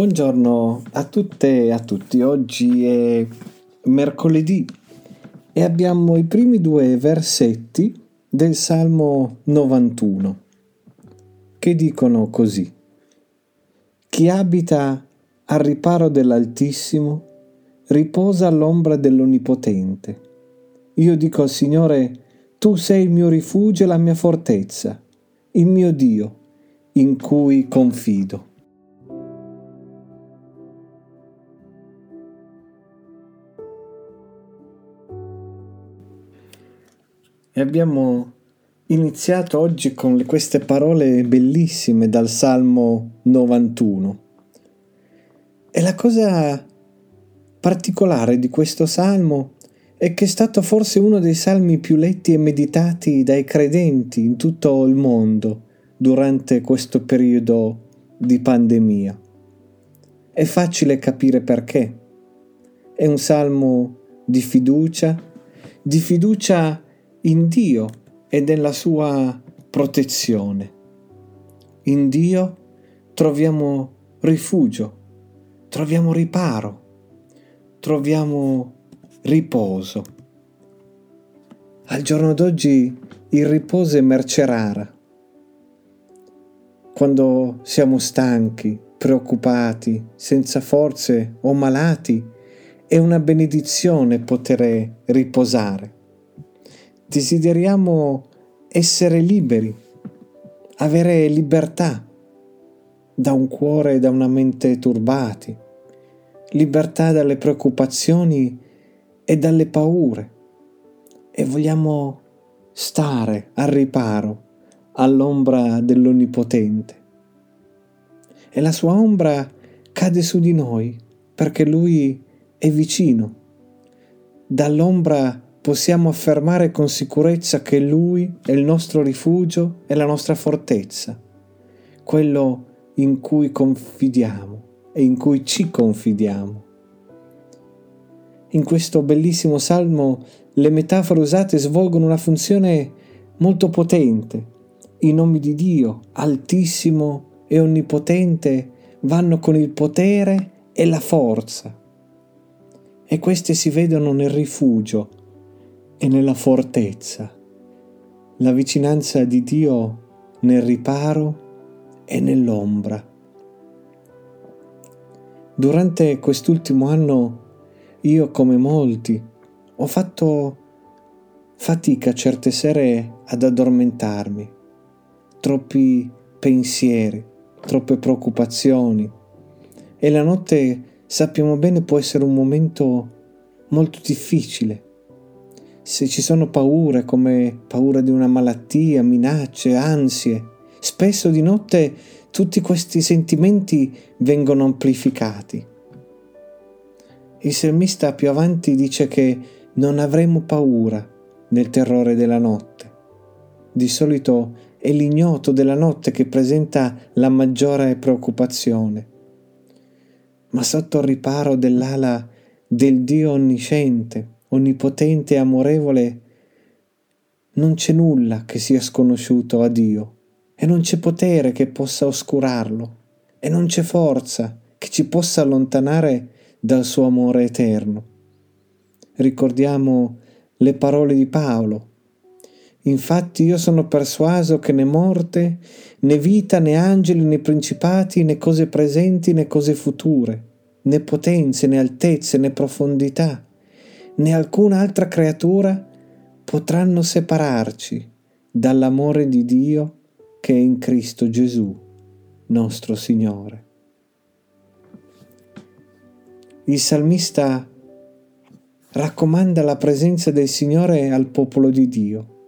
Buongiorno a tutte e a tutti, oggi è mercoledì e abbiamo i primi due versetti del Salmo 91 che dicono così. Chi abita al riparo dell'Altissimo riposa all'ombra dell'Onnipotente. Io dico al Signore, tu sei il mio rifugio e la mia fortezza, il mio Dio, in cui confido. E abbiamo iniziato oggi con queste parole bellissime dal Salmo 91. E la cosa particolare di questo salmo è che è stato forse uno dei salmi più letti e meditati dai credenti in tutto il mondo durante questo periodo di pandemia. È facile capire perché. È un salmo di fiducia, di fiducia in Dio e nella sua protezione. In Dio troviamo rifugio, troviamo riparo, troviamo riposo. Al giorno d'oggi il riposo è merce rara. Quando siamo stanchi, preoccupati, senza forze o malati, è una benedizione poter riposare desideriamo essere liberi, avere libertà da un cuore e da una mente turbati, libertà dalle preoccupazioni e dalle paure e vogliamo stare al riparo all'ombra dell'Onnipotente. E la sua ombra cade su di noi perché Lui è vicino. Dall'ombra possiamo affermare con sicurezza che Lui è il nostro rifugio e la nostra fortezza, quello in cui confidiamo e in cui ci confidiamo. In questo bellissimo salmo le metafore usate svolgono una funzione molto potente. I nomi di Dio, altissimo e onnipotente, vanno con il potere e la forza. E queste si vedono nel rifugio, e nella fortezza, la vicinanza di Dio nel riparo e nell'ombra. Durante quest'ultimo anno io, come molti, ho fatto fatica certe sere ad addormentarmi, troppi pensieri, troppe preoccupazioni. E la notte sappiamo bene può essere un momento molto difficile se ci sono paure come paura di una malattia, minacce, ansie, spesso di notte tutti questi sentimenti vengono amplificati. Il salmista più avanti dice che non avremo paura nel terrore della notte. Di solito è l'ignoto della notte che presenta la maggiore preoccupazione. Ma sotto il riparo dell'ala del Dio onnisciente, onnipotente e amorevole, non c'è nulla che sia sconosciuto a Dio e non c'è potere che possa oscurarlo e non c'è forza che ci possa allontanare dal suo amore eterno. Ricordiamo le parole di Paolo. Infatti io sono persuaso che né morte, né vita, né angeli, né principati, né cose presenti, né cose future, né potenze, né altezze, né profondità, né alcuna altra creatura potranno separarci dall'amore di Dio che è in Cristo Gesù, nostro Signore. Il salmista raccomanda la presenza del Signore al popolo di Dio.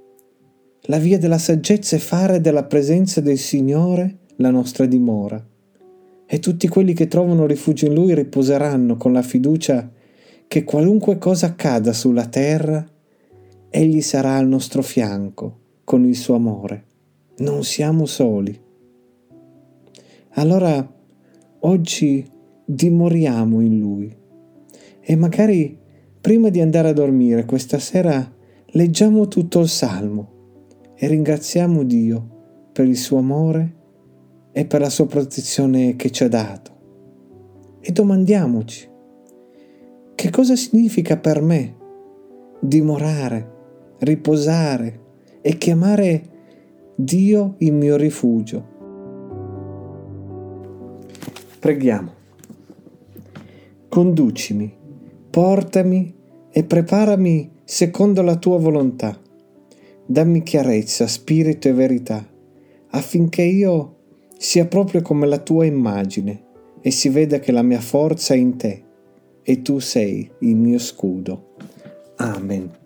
La via della saggezza è fare della presenza del Signore la nostra dimora e tutti quelli che trovano rifugio in Lui riposeranno con la fiducia che qualunque cosa accada sulla terra, Egli sarà al nostro fianco con il suo amore. Non siamo soli. Allora oggi dimoriamo in Lui e magari prima di andare a dormire questa sera leggiamo tutto il Salmo e ringraziamo Dio per il suo amore e per la sua protezione che ci ha dato. e domandiamoci che cosa significa per me dimorare, riposare e chiamare Dio il mio rifugio. Preghiamo. Conducimi, portami e preparami secondo la tua volontà. Dammi chiarezza, spirito e verità, affinché io sia proprio come la tua immagine e si veda che la mia forza è in te e tu sei il mio scudo. Amen.